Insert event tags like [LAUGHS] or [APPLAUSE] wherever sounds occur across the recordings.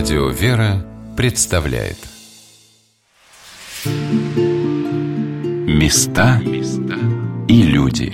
Радио «Вера» представляет. Места и люди.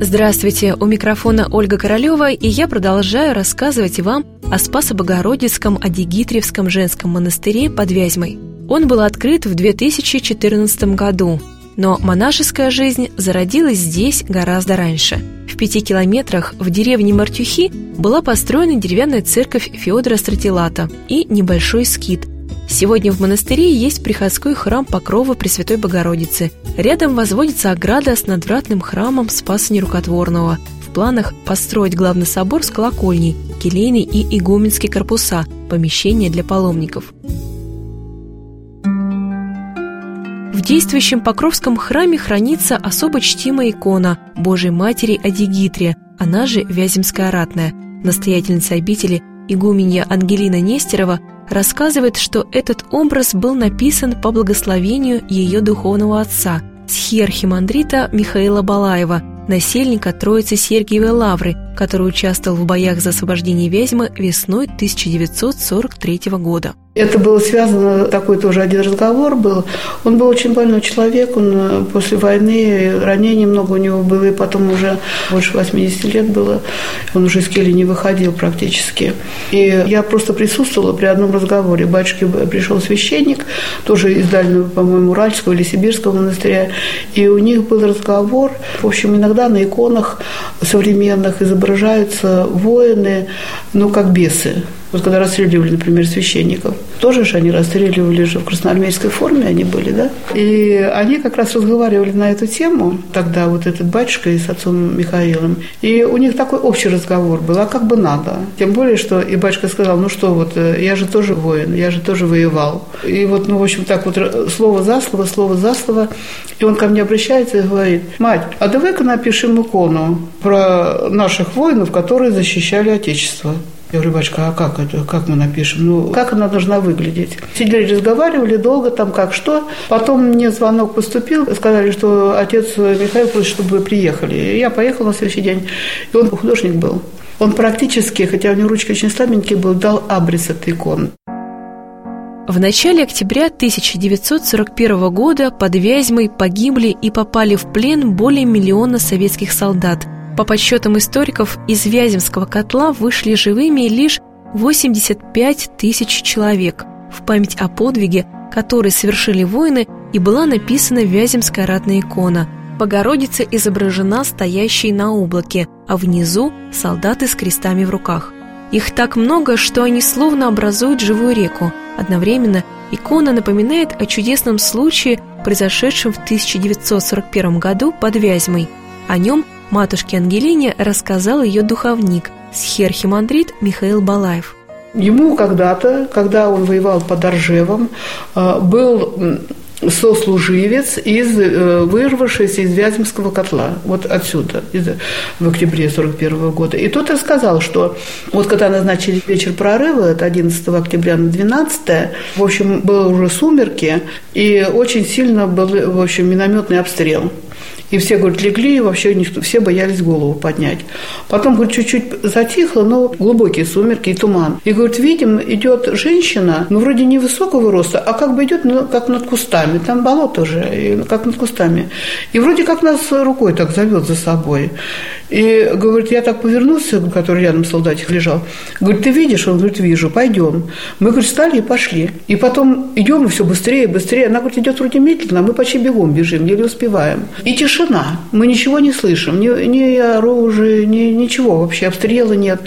Здравствуйте, у микрофона Ольга Королева, и я продолжаю рассказывать вам о Спасо-Богородицком Адигитревском женском монастыре под Вязьмой. Он был открыт в 2014 году, но монашеская жизнь зародилась здесь гораздо раньше. В пяти километрах в деревне Мартюхи была построена деревянная церковь Феодора Стратилата и небольшой скит. Сегодня в монастыре есть приходской храм Покрова Пресвятой Богородицы. Рядом возводится ограда с надвратным храмом Спаса Нерукотворного. В планах построить главный собор с колокольней, келейный и игуменский корпуса, помещения для паломников – действующем Покровском храме хранится особо чтимая икона Божьей Матери Адигитрия, она же Вяземская ратная. Настоятельница обители игуменья Ангелина Нестерова рассказывает, что этот образ был написан по благословению ее духовного отца, схиархимандрита Михаила Балаева, насельника Троицы Сергиевой Лавры, который участвовал в боях за освобождение Вязьмы весной 1943 года. Это было связано, такой тоже один разговор был. Он был очень больной человек, он э, после войны, ранений много у него было, и потом уже больше 80 лет было. Он уже из кельи не выходил практически. И я просто присутствовала при одном разговоре. Батюшке пришел священник, тоже из дальнего, по-моему, Уральского или Сибирского монастыря, и у них был разговор. В общем, иногда на иконах современных изображаются воины, ну, как бесы. Вот когда расстреливали, например, священников, тоже же они расстреливали же в красноармейской форме они были, да? И они как раз разговаривали на эту тему, тогда вот этот батюшка и с отцом Михаилом. И у них такой общий разговор был, а как бы надо. Тем более, что и батюшка сказал, ну что, вот э, я же тоже воин, я же тоже воевал. И вот, ну, в общем, так вот слово за слово, слово за слово. И он ко мне обращается и говорит, мать, а давай-ка напишем икону про наших воинов, которые защищали Отечество. Я говорю, батюшка, а как это, как мы напишем? Ну, как она должна выглядеть? Сидели, разговаривали долго, там как, что. Потом мне звонок поступил, сказали, что отец Михаил просит, чтобы вы приехали. И я поехала на следующий день, и он художник был. Он практически, хотя у него ручки очень слабенькие был, дал абрис этой иконы. В начале октября 1941 года под Вязьмой погибли и попали в плен более миллиона советских солдат – по подсчетам историков, из Вяземского котла вышли живыми лишь 85 тысяч человек. В память о подвиге, который совершили воины, и была написана Вяземская ратная икона. Богородица изображена стоящей на облаке, а внизу – солдаты с крестами в руках. Их так много, что они словно образуют живую реку. Одновременно икона напоминает о чудесном случае, произошедшем в 1941 году под Вязьмой. О нем матушке Ангелине рассказал ее духовник, схерхимандрит Михаил Балаев. Ему когда-то, когда он воевал под Оржевом, э, был сослуживец, из, э, вырвавшийся из Вяземского котла, вот отсюда, из, в октябре 41 года. И тот рассказал, что вот когда назначили вечер прорыва, это 11 октября на 12, в общем, было уже сумерки, и очень сильно был, в общем, минометный обстрел. И все, говорит, легли, и вообще никто, все боялись голову поднять. Потом, говорит, чуть-чуть затихло, но глубокие сумерки и туман. И, говорит, видим, идет женщина, ну, вроде невысокого роста, а как бы идет, ну, как над кустами. Там болото уже, как над кустами. И вроде как нас рукой так зовет за собой. И, говорит, я так повернулся, который рядом солдатик лежал. Говорит, ты видишь? Он говорит, вижу, пойдем. Мы, говорит, встали и пошли. И потом идем, и все быстрее, быстрее. Она, говорит, идет вроде медленно, а мы почти бегом бежим, еле успеваем. И тишина тишина. Мы ничего не слышим. Ни, ни оружия, ни, ничего вообще. Обстрела нет.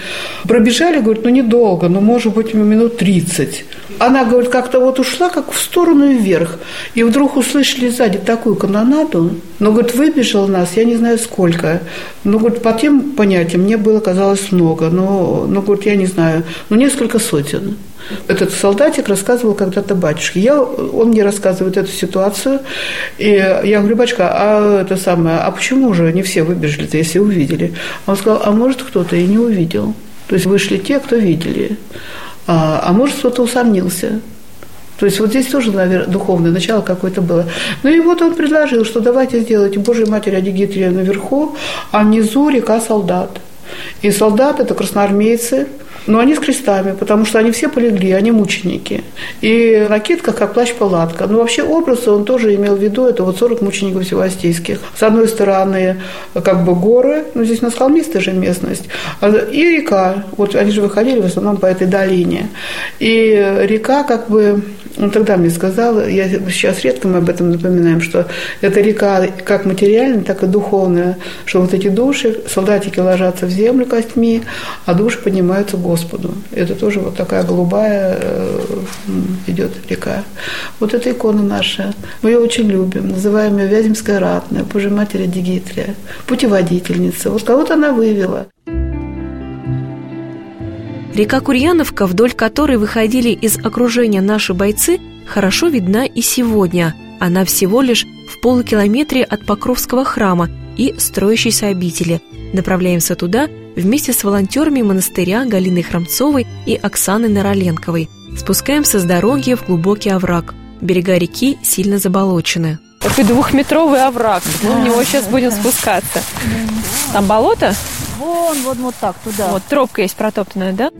Пробежали, говорит, ну недолго, ну может быть минут 30. Она, говорит, как-то вот ушла как в сторону и вверх. И вдруг услышали сзади такую канонаду. Но, говорит, выбежал нас, я не знаю сколько. Ну, говорит, по тем понятиям мне было казалось много. Но, но говорит, я не знаю, ну несколько сотен. Этот солдатик рассказывал когда-то батюшке. Я, он мне рассказывает эту ситуацию. И я говорю, батюшка, а это самое, а почему же не все выбежали-то, если увидели? Он сказал, а может кто-то и не увидел. То есть вышли те, кто видели. А, а может кто-то усомнился. То есть вот здесь тоже, наверное, духовное начало какое-то было. Ну и вот он предложил, что давайте сделайте Божию Матерь Адигитрия наверху, а внизу река Солдат. И солдаты – это красноармейцы, но они с крестами, потому что они все полегли, они мученики. И накидка как плащ-палатка. Но вообще образ он тоже имел в виду, это вот 40 мучеников севастийских. С одной стороны, как бы горы, ну здесь у нас холмистая же местность, а, и река. Вот они же выходили в основном по этой долине. И река как бы он тогда мне сказал, я сейчас редко мы об этом напоминаем, что эта река как материальная, так и духовная, что вот эти души, солдатики ложатся в землю костьми, а души поднимаются к Господу. Это тоже вот такая голубая э, идет река. Вот эта икона наша. Мы ее очень любим. Называем ее Вяземская ратная, Божья Матерь Дигитрия, путеводительница. Вот кого-то она вывела. Река Курьяновка, вдоль которой выходили из окружения наши бойцы, хорошо видна и сегодня. Она всего лишь в полукилометре от Покровского храма и строящейся обители. Направляемся туда вместе с волонтерами монастыря Галиной Храмцовой и Оксаной Нароленковой. Спускаемся с дороги в глубокий овраг. Берега реки сильно заболочены. Такой двухметровый овраг. Да. Мы в него сейчас будем спускаться. Там болото? Вон, вон, вот так, туда. Вот тропка есть протоптанная, да?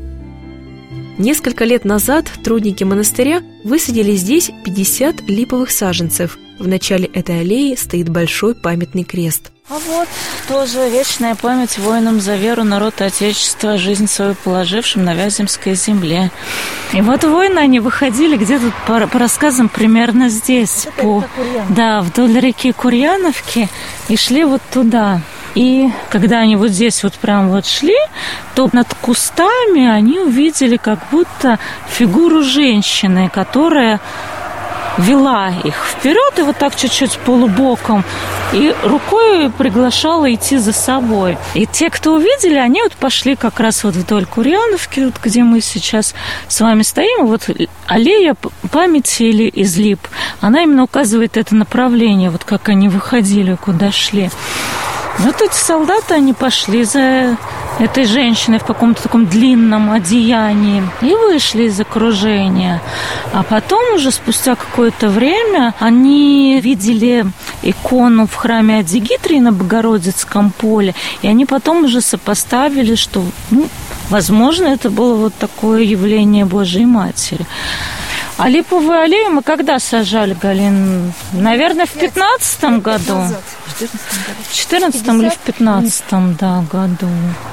Несколько лет назад трудники монастыря высадили здесь 50 липовых саженцев. В начале этой аллеи стоит большой памятный крест. А вот тоже вечная память воинам за веру, народ Отечества, жизнь свою положившим на Вяземской земле. И вот воины, они выходили где-то по, по рассказам примерно здесь, вот по, да, вдоль реки Курьяновки, и шли вот туда. И когда они вот здесь вот прям вот шли, то над кустами они увидели как будто фигуру женщины, которая вела их вперед и вот так чуть-чуть полубоком, и рукой приглашала идти за собой. И те, кто увидели, они вот пошли как раз вот вдоль Курьяновки, вот где мы сейчас с вами стоим, вот аллея памяти или излип, она именно указывает это направление, вот как они выходили, куда шли. Вот эти солдаты, они пошли за этой женщиной в каком-то таком длинном одеянии и вышли из окружения. А потом уже спустя какое-то время они видели икону в храме Адигитрии на Богородицком поле, и они потом уже сопоставили, что, ну, возможно, это было вот такое явление Божьей Матери. А липовую аллею мы когда сажали, Галин? Наверное, в пятнадцатом году. В четырнадцатом или в пятнадцатом, да, году.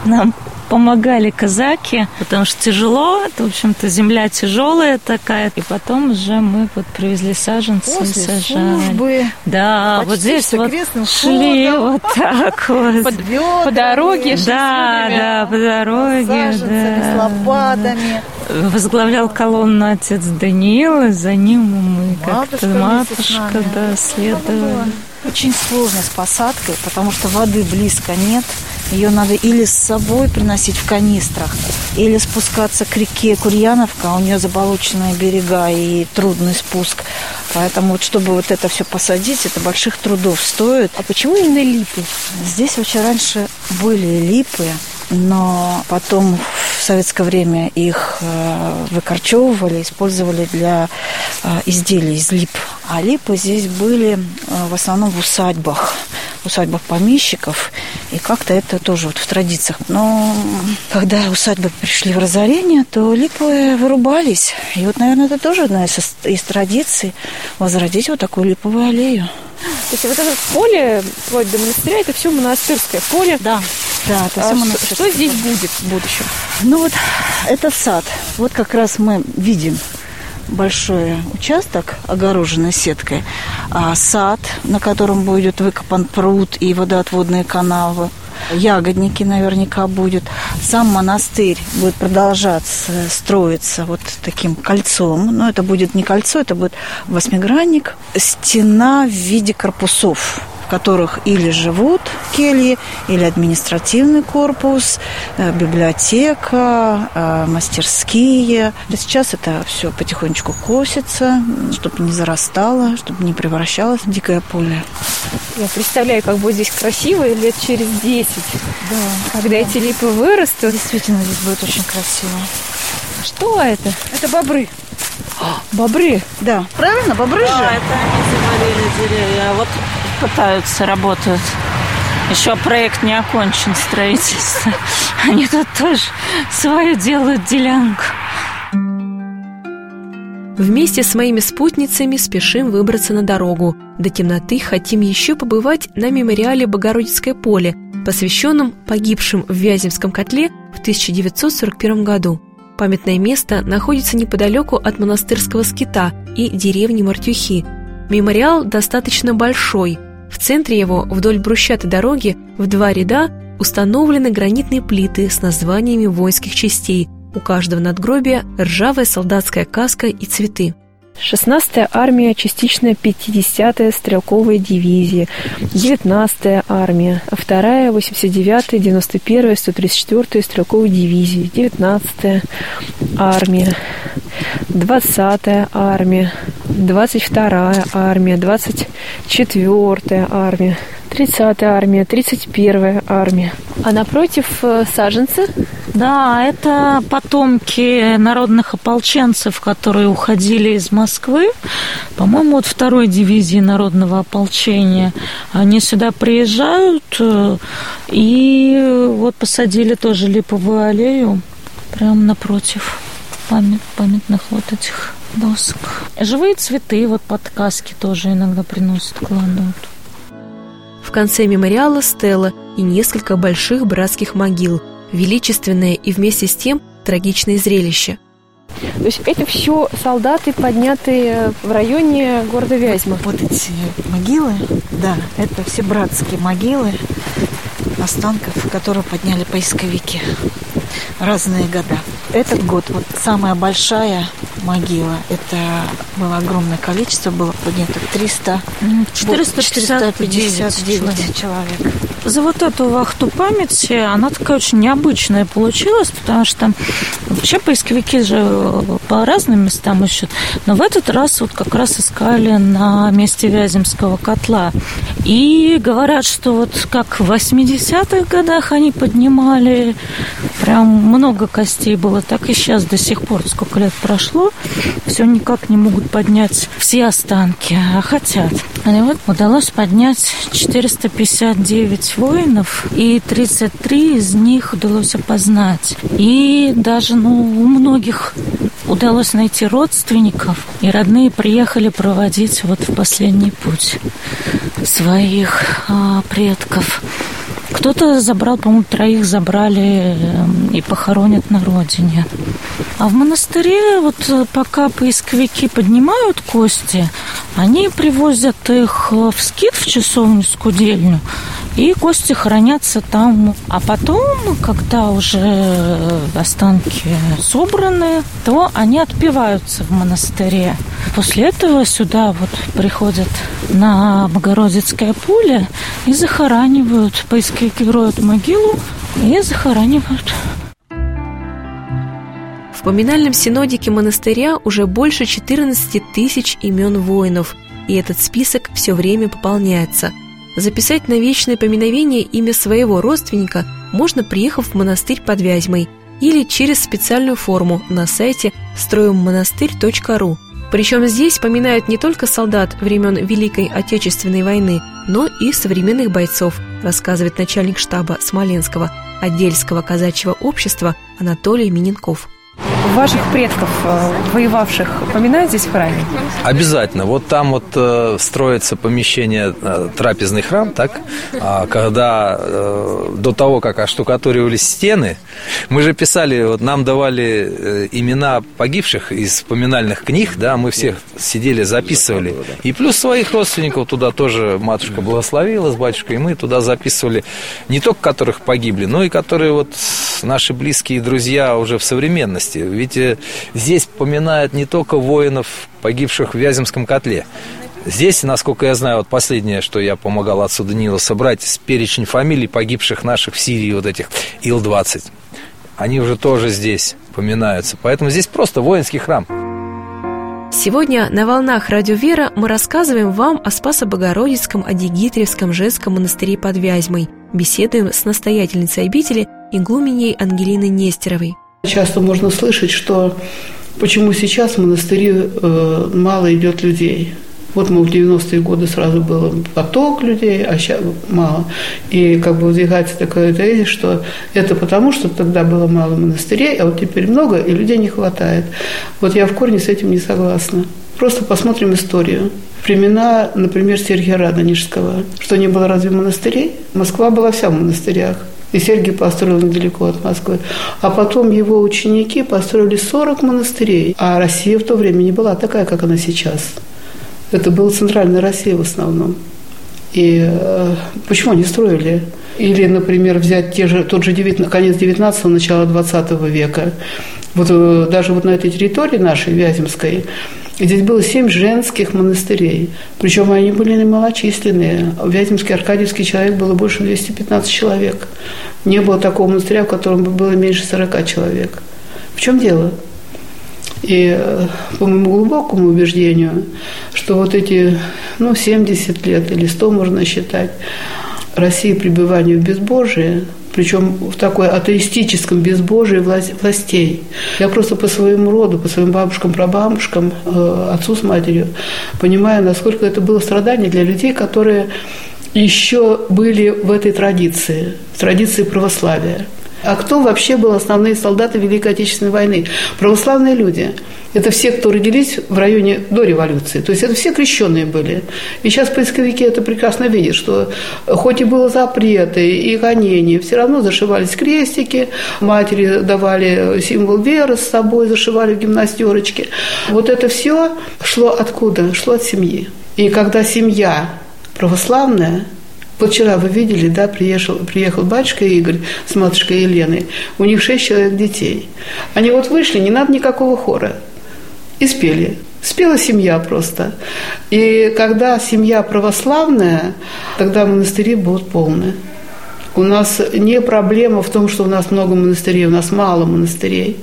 Нам помогали казаки, потому что тяжело, это, в общем-то, земля тяжелая такая. И потом уже мы вот привезли саженцы После сажали. Службы, да, вот здесь вот шли ходом, вот так вот. По, по дороге Да, да, по дороге, саженцами, да. с лопатами. Возглавлял колонну отец Даниил, и за ним мы как-то Матушка да, следовали. Очень сложно с посадкой, потому что воды близко нет. Ее надо или с собой приносить в канистрах, или спускаться к реке Курьяновка, а у нее заболоченные берега и трудный спуск. Поэтому вот чтобы вот это все посадить, это больших трудов стоит. А почему именно липы? Здесь очень раньше были липы, но потом в советское время их э, выкорчевывали, использовали для э, изделий из лип. А липы здесь были э, в основном в усадьбах, в усадьбах помещиков, и как-то это тоже вот в традициях. Но когда усадьбы пришли в разорение, то липы вырубались. И вот, наверное, это тоже одна из, из традиций возродить вот такую липовую аллею. То есть вот это поле, вплоть до монастыря, это все монастырское поле. Да, да, это А всё что, монастырское. что здесь будет в будущем? Ну вот это сад. Вот как раз мы видим большой участок, огороженный сеткой, а сад, на котором будет выкопан пруд и водоотводные канавы. Ягодники наверняка будет. Сам монастырь будет продолжаться строиться вот таким кольцом. Но это будет не кольцо, это будет восьмигранник. Стена в виде корпусов которых или живут кельи, или административный корпус, э, библиотека, э, мастерские. А Сейчас это все потихонечку косится, чтобы не зарастало, чтобы не превращалось в дикое поле. Я представляю, как будет здесь красиво лет через 10. Да, Когда эти липы вырастут. действительно здесь будет очень красиво. Что это? Это бобры. Бобры? Да, правильно, бобры Да, же? это они завалили деревья. А Вот пытаются, работают. Еще проект не окончен, строительство. [LAUGHS] Они тут тоже свою делают делянку. Вместе с моими спутницами спешим выбраться на дорогу. До темноты хотим еще побывать на мемориале Богородицкое поле, посвященном погибшим в Вяземском котле в 1941 году. Памятное место находится неподалеку от монастырского скита и деревни Мартюхи. Мемориал достаточно большой. Центре его, вдоль брусчатой дороги, в два ряда установлены гранитные плиты с названиями воинских частей. У каждого надгробия ржавая солдатская каска и цветы. 16-я армия, частично 50-я стрелковая дивизия, 19-я армия, 2-я, 89-я, 91-я, 134-я стрелковые дивизии, 19-я армия, 20-я армия, 22-я армия, 24-я армия, 30-я армия, 31-я армия. А напротив э, саженцы Да, это потомки народных ополченцев, которые уходили из Москвы. По-моему, от второй дивизии народного ополчения. Они сюда приезжают э, и вот посадили тоже липовую аллею прямо напротив памят- памятных вот этих досок. Живые цветы вот под каски тоже иногда приносят, кладут. В конце мемориала стела и несколько больших братских могил. Величественное и вместе с тем трагичное зрелище. То есть это все солдаты, поднятые в районе города Вязьма. Вот эти могилы, да, это все братские могилы останков, которые подняли поисковики. Разные года. Этот год, вот самая большая могила, это было огромное количество, было поднято 300, 459 459 человек. За вот эту вахту памяти, она такая очень необычная получилась, потому что вообще поисковики же по разным местам ищут. Но в этот раз вот как раз искали на месте Вяземского котла. И говорят, что вот как в 80-х годах они поднимали, прям много костей было, так и сейчас до сих пор, сколько лет прошло, все никак не могут поднять все останки, а хотят. И вот удалось поднять 459 воинов, и 33 из них удалось опознать. И даже ну, у многих удалось найти родственников, и родные приехали проводить вот в последний путь своих а, предков. Кто-то забрал, по-моему, троих забрали эм, и похоронят на родине. А в монастыре вот э, пока поисковики поднимают кости, они привозят их э, в скит, в часовню скудельню, и кости хранятся там. А потом, когда уже останки собраны, то они отпеваются в монастыре. После этого сюда вот приходят на Богородицкое поле и захоранивают, поисковики роют могилу и захоранивают. В поминальном синодике монастыря уже больше 14 тысяч имен воинов, и этот список все время пополняется. Записать на вечное поминовение имя своего родственника можно, приехав в монастырь под Вязьмой или через специальную форму на сайте строиммонастырь.ру. Причем здесь поминают не только солдат времен Великой Отечественной войны, но и современных бойцов, рассказывает начальник штаба Смоленского отдельского казачьего общества Анатолий Миненков. Ваших предков, э, воевавших, поминают здесь в храме? Обязательно. Вот там вот э, строится помещение, э, трапезный храм, так? А когда до того, как оштукатуривались стены, мы же писали, вот нам давали имена погибших из поминальных книг, да, мы всех сидели, записывали. И плюс своих родственников туда тоже матушка благословила с батюшкой, и мы туда записывали не только которых погибли, но и которые вот наши близкие друзья уже в современности. Ведь э, здесь поминают не только воинов, погибших в Вяземском котле. Здесь, насколько я знаю, вот последнее, что я помогал отцу Даниилу собрать, с перечень фамилий погибших наших в Сирии, вот этих Ил-20. Они уже тоже здесь поминаются. Поэтому здесь просто воинский храм. Сегодня на волнах Радио Вера мы рассказываем вам о Спасо-Богородицком Адигитревском женском монастыре под Вязьмой. Беседуем с настоятельницей обители игуменей Ангелиной Нестеровой. Часто можно слышать, что почему сейчас в монастыри э, мало идет людей. Вот мы в 90-е годы сразу был поток людей, а сейчас мало. И как бы выдвигается такое тезис, что это потому, что тогда было мало монастырей, а вот теперь много, и людей не хватает. Вот я в корне с этим не согласна. Просто посмотрим историю. Времена, например, Сергия Радонежского, что не было разве монастырей? Москва была вся в монастырях. И Сергий построил недалеко от Москвы. А потом его ученики построили 40 монастырей. А Россия в то время не была такая, как она сейчас. Это была центральная Россия в основном. И э, почему они строили? Или, например, взять те же, тот же 19, конец 19-го, начало 20 века. Вот э, даже вот на этой территории нашей, Вяземской, здесь было семь женских монастырей. Причем они были малочисленные. В Вяземский Аркадьевский человек было больше 215 человек. Не было такого монастыря, в котором бы было меньше 40 человек. В чем дело? И э, по моему глубокому убеждению, что вот эти ну, 70 лет или 100 можно считать, России пребывания в безбожии, причем в такой атеистическом безбожии властей. Я просто по своему роду, по своим бабушкам, прабабушкам, э, отцу с матерью понимаю, насколько это было страдание для людей, которые еще были в этой традиции, в традиции православия. А кто вообще был основные солдаты Великой Отечественной войны? Православные люди. Это все, кто родились в районе до революции. То есть это все крещенные были. И сейчас поисковики это прекрасно видят, что хоть и было запреты и гонения, все равно зашивались крестики, матери давали символ веры с собой, зашивали в гимнастерочки. Вот это все шло откуда? Шло от семьи. И когда семья православная, вот вчера вы видели, да, приехал, приехал батюшка Игорь с матушкой Еленой. У них шесть человек детей. Они вот вышли, не надо никакого хора. И спели. Спела семья просто. И когда семья православная, тогда монастыри будут полны. У нас не проблема в том, что у нас много монастырей, у нас мало монастырей.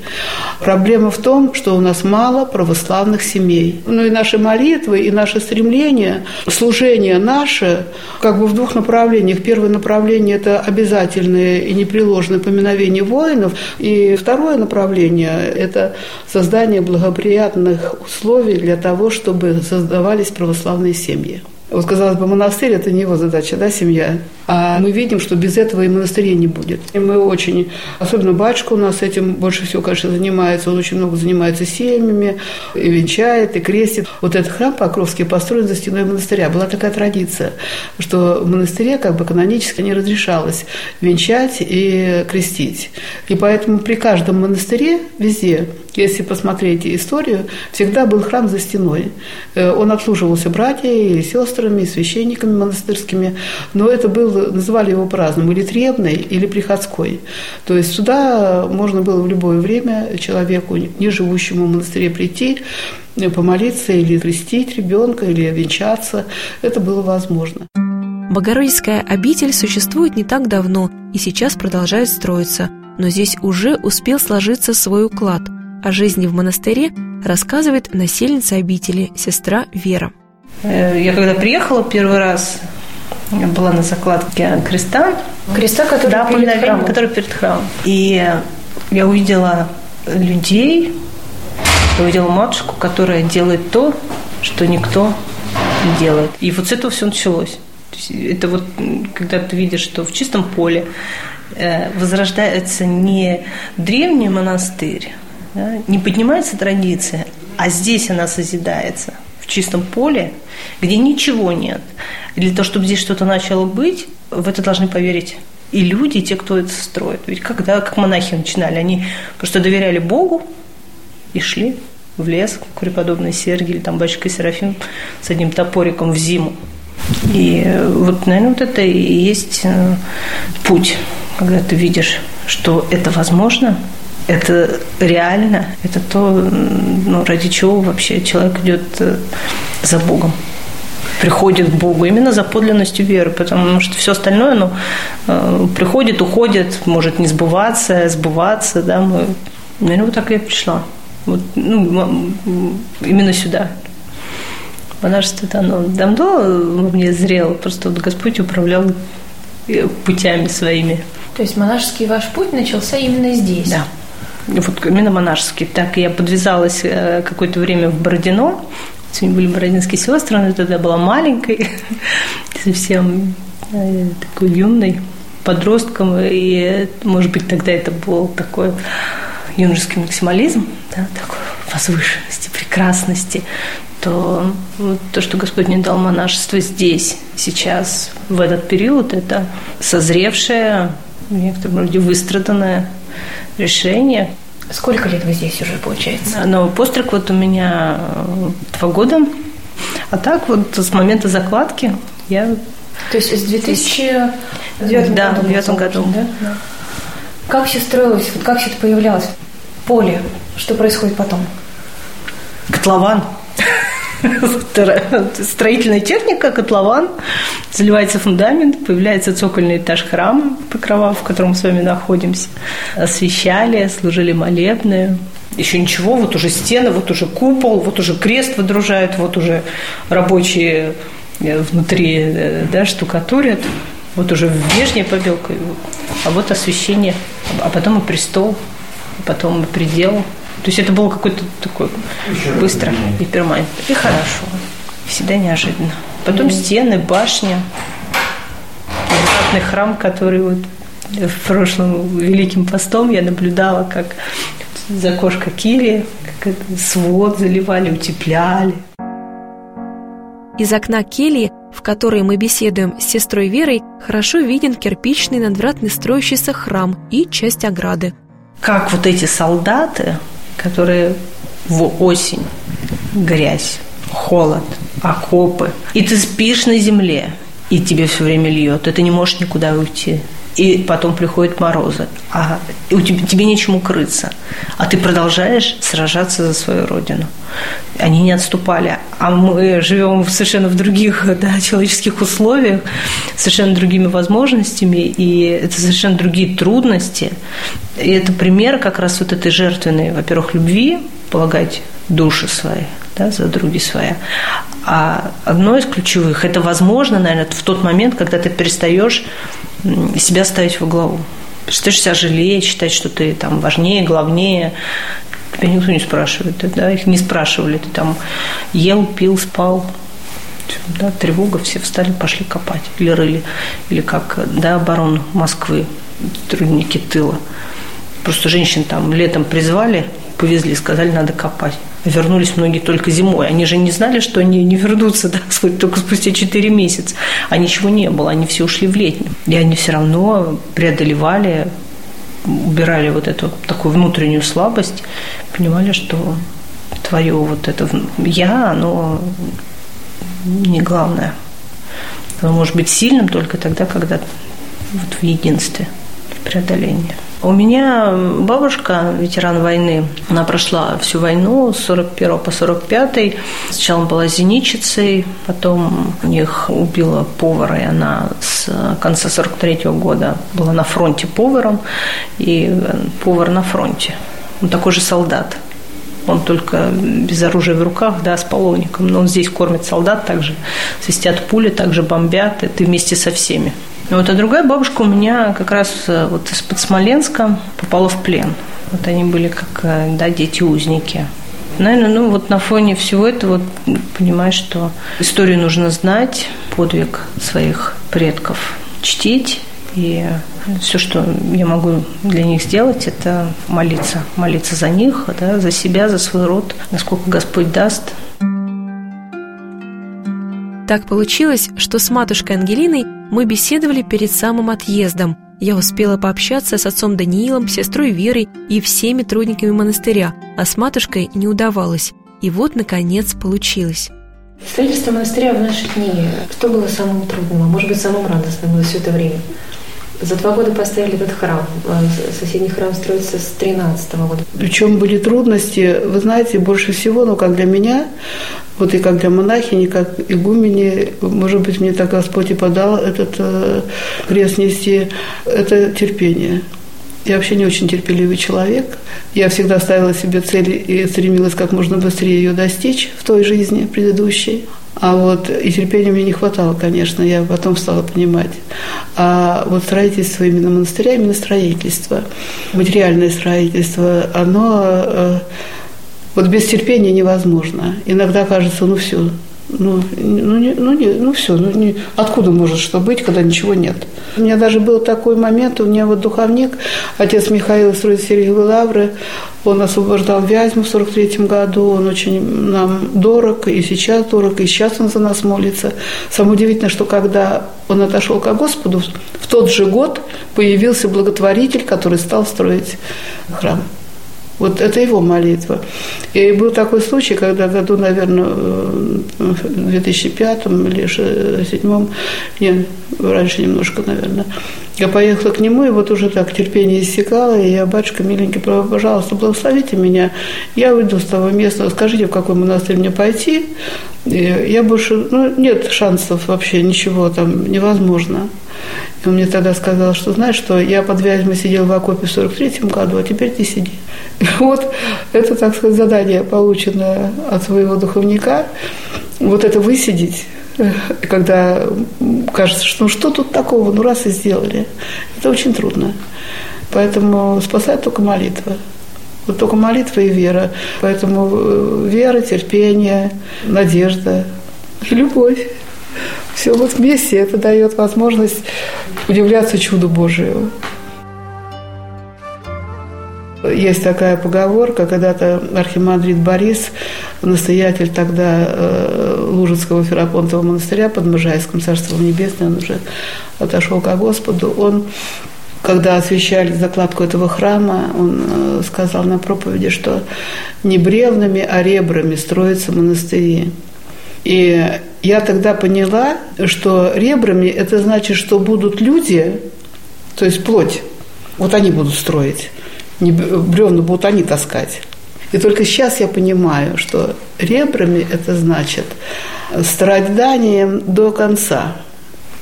Проблема в том, что у нас мало православных семей. Ну и наши молитвы, и наше стремление, служение наше, как бы в двух направлениях. Первое направление – это обязательное и непреложное поминовение воинов. И второе направление – это создание благоприятных условий для того, чтобы создавались православные семьи. Вот, казалось бы, монастырь – это не его задача, да, семья. А мы видим, что без этого и монастыря не будет. И мы очень, особенно батюшка у нас этим больше всего, конечно, занимается. Он очень много занимается семьями, и венчает, и крестит. Вот этот храм Покровский построен за стеной монастыря. Была такая традиция, что в монастыре как бы канонически не разрешалось венчать и крестить. И поэтому при каждом монастыре везде если посмотреть историю, всегда был храм за стеной. Э, он обслуживался братьями, сестрами, священниками монастырскими, но это был, называли его по-разному, или требный, или приходской. То есть сюда можно было в любое время человеку, не живущему в монастыре, прийти, помолиться или крестить ребенка, или венчаться. Это было возможно. Богородицкая обитель существует не так давно и сейчас продолжает строиться, но здесь уже успел сложиться свой уклад – о жизни в монастыре рассказывает насельница обители, сестра Вера. Э, я когда приехала первый раз, я была на закладке креста. Креста, который да, перед храмом. который перед храмом. И я увидела людей, я увидела матушку, которая делает то, что никто не делает. И вот с этого все началось. это вот, когда ты видишь, что в чистом поле э, возрождается не древний монастырь, да, не поднимается традиция, а здесь она созидается чистом поле, где ничего нет. И для того, чтобы здесь что-то начало быть, в это должны поверить и люди, и те, кто это строит. Ведь когда, как монахи начинали, они просто доверяли Богу и шли в лес, к преподобной Сергии или там батюшка Серафим с одним топориком в зиму. И вот, наверное, вот это и есть э, путь, когда ты видишь, что это возможно – это реально, это то, ну, ради чего вообще человек идет э, за Богом приходит к Богу именно за подлинностью веры, потому что все остальное, ну, э, приходит, уходит, может не сбываться, сбываться, да, мы, наверное, вот так я пришла, вот, ну, именно сюда. Монашество это оно давно во мне зрело, просто вот Господь управлял э, путями своими. То есть монашеский ваш путь начался именно здесь? Да. Вот именно монашеский. Так я подвязалась э, какое-то время в Бородино. Сегодня были бородинские сестры, она тогда была маленькой, [LAUGHS] совсем э, такой юной подростком, и, может быть, тогда это был такой юношеский максимализм, да, такой возвышенности, прекрасности, то вот то, что Господь мне дал монашество здесь, сейчас, в этот период, это созревшее, в некотором роде выстраданное решение. Сколько лет вы здесь уже, получается? Но постриг вот у меня э, два года, а так вот с момента закладки я... То есть с 2009 да, году? в 2009 году. Да? Да. Как все строилось, вот как все это появлялось? Поле, что происходит потом? Котлован. Строительная техника, котлован, заливается фундамент, появляется цокольный этаж храма, покрова, в котором мы с вами находимся. Освещали, служили молебные. Еще ничего, вот уже стены, вот уже купол, вот уже крест выдружают, вот уже рабочие э, внутри э, да, штукатурят, вот уже внешняя побелка, а вот освещение, а потом и престол, потом и предел, то есть это было какое-то такое быстро и перманент. И хорошо. Всегда неожиданно. Потом mm-hmm. стены, башня, храм, который вот в прошлом Великим постом я наблюдала, как за кошка Кири, как свод заливали, утепляли. Из окна кельи, в которой мы беседуем с сестрой Верой, хорошо виден кирпичный надвратный строящийся храм и часть ограды. Как вот эти солдаты которые в осень, грязь, холод, окопы, и ты спишь на земле, и тебе все время льет, и ты не можешь никуда уйти. И потом приходят морозы, а у тебя, тебе нечему крыться. А ты продолжаешь сражаться за свою родину. Они не отступали. А мы живем совершенно в других [LAUGHS] да, человеческих условиях, совершенно другими возможностями, и это совершенно другие трудности. И это пример как раз вот этой жертвенной, во-первых, любви, полагать души свои да, за други свои. А одно из ключевых – это возможно, наверное, в тот момент, когда ты перестаешь себя ставить во главу. Перестаешь себя жалеть, считать, что ты там важнее, главнее. Тебя никто не спрашивает, да, их не спрашивали. Ты там ел, пил, спал, да, тревога, все встали, пошли копать или рыли, или как, да, оборону Москвы, трудники тыла. Просто женщин там летом призвали, повезли, сказали, надо копать. Вернулись многие только зимой. Они же не знали, что они не вернутся да, [LAUGHS] только спустя 4 месяца. А ничего не было, они все ушли в летнюю. И они все равно преодолевали, убирали вот эту такую внутреннюю слабость, понимали, что твое вот это «я», оно не главное. Оно может быть сильным только тогда, когда вот в единстве, в преодолении. У меня бабушка, ветеран войны, она прошла всю войну с 41 по 45. Сначала была зенитчицей, потом у них убила повара, и она с конца 43 -го года была на фронте поваром, и повар на фронте. Он такой же солдат. Он только без оружия в руках, да, с половником. Но он здесь кормит солдат, также свистят пули, также бомбят, и ты вместе со всеми. Вот, а другая бабушка у меня как раз э, вот из-под Смоленска попала в плен. Вот они были как э, да, дети-узники. Наверное, ну вот на фоне всего этого понимаешь, что историю нужно знать, подвиг своих предков чтить. И все, что я могу для них сделать, это молиться. Молиться за них, да, за себя, за свой род, насколько Господь даст. Так получилось, что с матушкой Ангелиной мы беседовали перед самым отъездом. Я успела пообщаться с отцом Даниилом, сестрой Верой и всеми трудниками монастыря, а с матушкой не удавалось. И вот, наконец, получилось. Строительство монастыря в наши дни, что было самым трудным, а может быть, самым радостным за все это время? За два года поставили этот храм. Соседний храм строится с 13 года. Причем были трудности, вы знаете, больше всего, ну, как для меня, вот и как для монахини, как игумени, может быть, мне так Господь и подал этот э, крест нести, это терпение. Я вообще не очень терпеливый человек. Я всегда ставила себе цель и стремилась как можно быстрее ее достичь в той жизни предыдущей. А вот и терпения мне не хватало, конечно, я потом стала понимать. А вот строительство именно монастыря, именно строительство, материальное строительство, оно э, вот без терпения невозможно. Иногда кажется, ну все, ну, ну, не, ну, не, ну все, ну, не, откуда может что быть, когда ничего нет? У меня даже был такой момент, у меня вот духовник, отец Михаил строит Сергиевой Лавры, он освобождал Вязьму в 43 году, он очень нам дорог, и сейчас дорог, и сейчас он за нас молится. Самое удивительное, что когда он отошел к Господу, в тот же год появился благотворитель, который стал строить храм. Вот это его молитва. И был такой случай, когда году, наверное, в 2005 или 2007, нет, раньше немножко, наверное, я поехала к нему, и вот уже так терпение иссякало, и я, батюшка, миленький, пожалуйста, благословите меня. Я уйду с того места, скажите, в какой монастырь мне пойти. И я больше, ну, нет шансов вообще, ничего там невозможно. И он мне тогда сказал, что знаешь, что я под Вязьмой сидел в окопе в 43 году, а теперь ты сиди. [LAUGHS] И вот это, так сказать, задание, полученное от своего духовника, вот это высидеть, [LAUGHS] когда кажется, что ну что тут такого, ну раз и сделали. Это очень трудно. Поэтому спасает только молитва. Вот только молитва и вера. Поэтому э, вера, терпение, надежда и любовь. Все вот вместе это дает возможность удивляться чуду Божию. Есть такая поговорка, когда-то архимандрит Борис, настоятель тогда э, Лужицкого Ферапонтового монастыря под Можайском, Царством Небесное, он уже отошел к Господу, он когда освещали закладку этого храма, он э, сказал на проповеди, что не бревнами, а ребрами строятся монастыри. И я тогда поняла, что ребрами это значит, что будут люди, то есть плоть, вот они будут строить, не бревна будут они таскать. И только сейчас я понимаю, что ребрами это значит страданием до конца.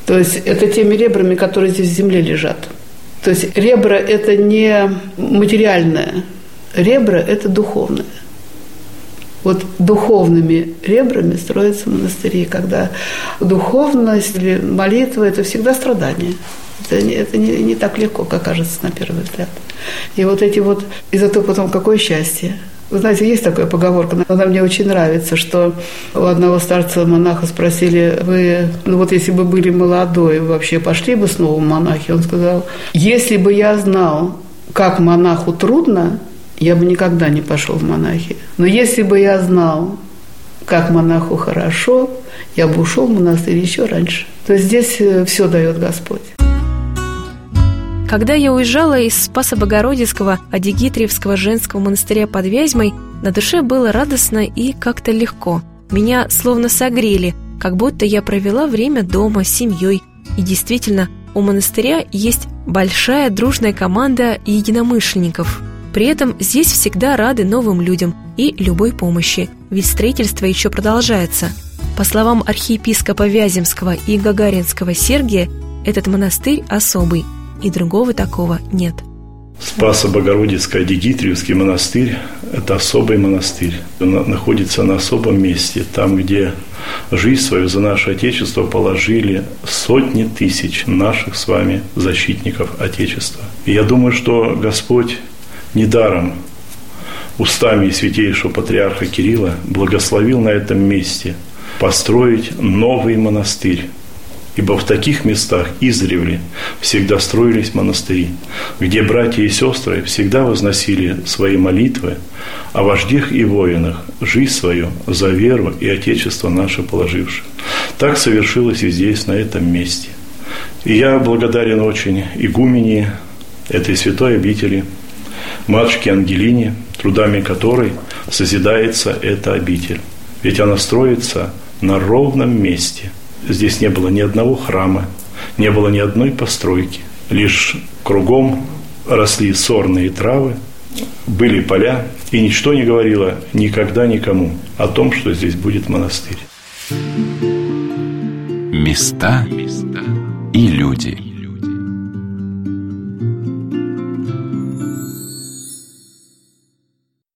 То есть это теми ребрами, которые здесь в земле лежат. То есть ребра – это не материальное, ребра – это духовное. Вот духовными ребрами строятся монастыри, когда духовность или молитва – это всегда страдание. Это, не, это не, не так легко, как кажется на первый взгляд. И вот эти вот, и зато потом какое счастье. Вы знаете, есть такая поговорка, она мне очень нравится, что у одного старца монаха спросили, вы, ну вот если бы были молодой, вообще пошли бы снова в монахи? Он сказал, если бы я знал, как монаху трудно, я бы никогда не пошел в монахи. Но если бы я знал, как монаху хорошо, я бы ушел в монастырь еще раньше. То есть здесь э, все дает Господь. Когда я уезжала из Спаса Богородицкого Адигитриевского женского монастыря под Вязьмой, на душе было радостно и как-то легко. Меня словно согрели, как будто я провела время дома с семьей. И действительно, у монастыря есть большая дружная команда единомышленников. При этом здесь всегда рады новым людям и любой помощи, ведь строительство еще продолжается. По словам архиепископа Вяземского и Гагаринского Сергия, этот монастырь особый – и другого такого нет. Спасо-Богородицкий Адигитриевский монастырь – это особый монастырь. Он находится на особом месте, там, где жизнь свою за наше Отечество положили сотни тысяч наших с вами защитников Отечества. И я думаю, что Господь недаром устами святейшего патриарха Кирилла благословил на этом месте построить новый монастырь, Ибо в таких местах издревле всегда строились монастыри, где братья и сестры всегда возносили свои молитвы о вождях и воинах, жизнь свою за веру и Отечество наше положивши. Так совершилось и здесь, на этом месте. И я благодарен очень игумене этой святой обители, матушке Ангелине, трудами которой созидается эта обитель. Ведь она строится на ровном месте – Здесь не было ни одного храма, не было ни одной постройки. Лишь кругом росли сорные травы, были поля, и ничто не говорило никогда никому о том, что здесь будет монастырь. Места и люди –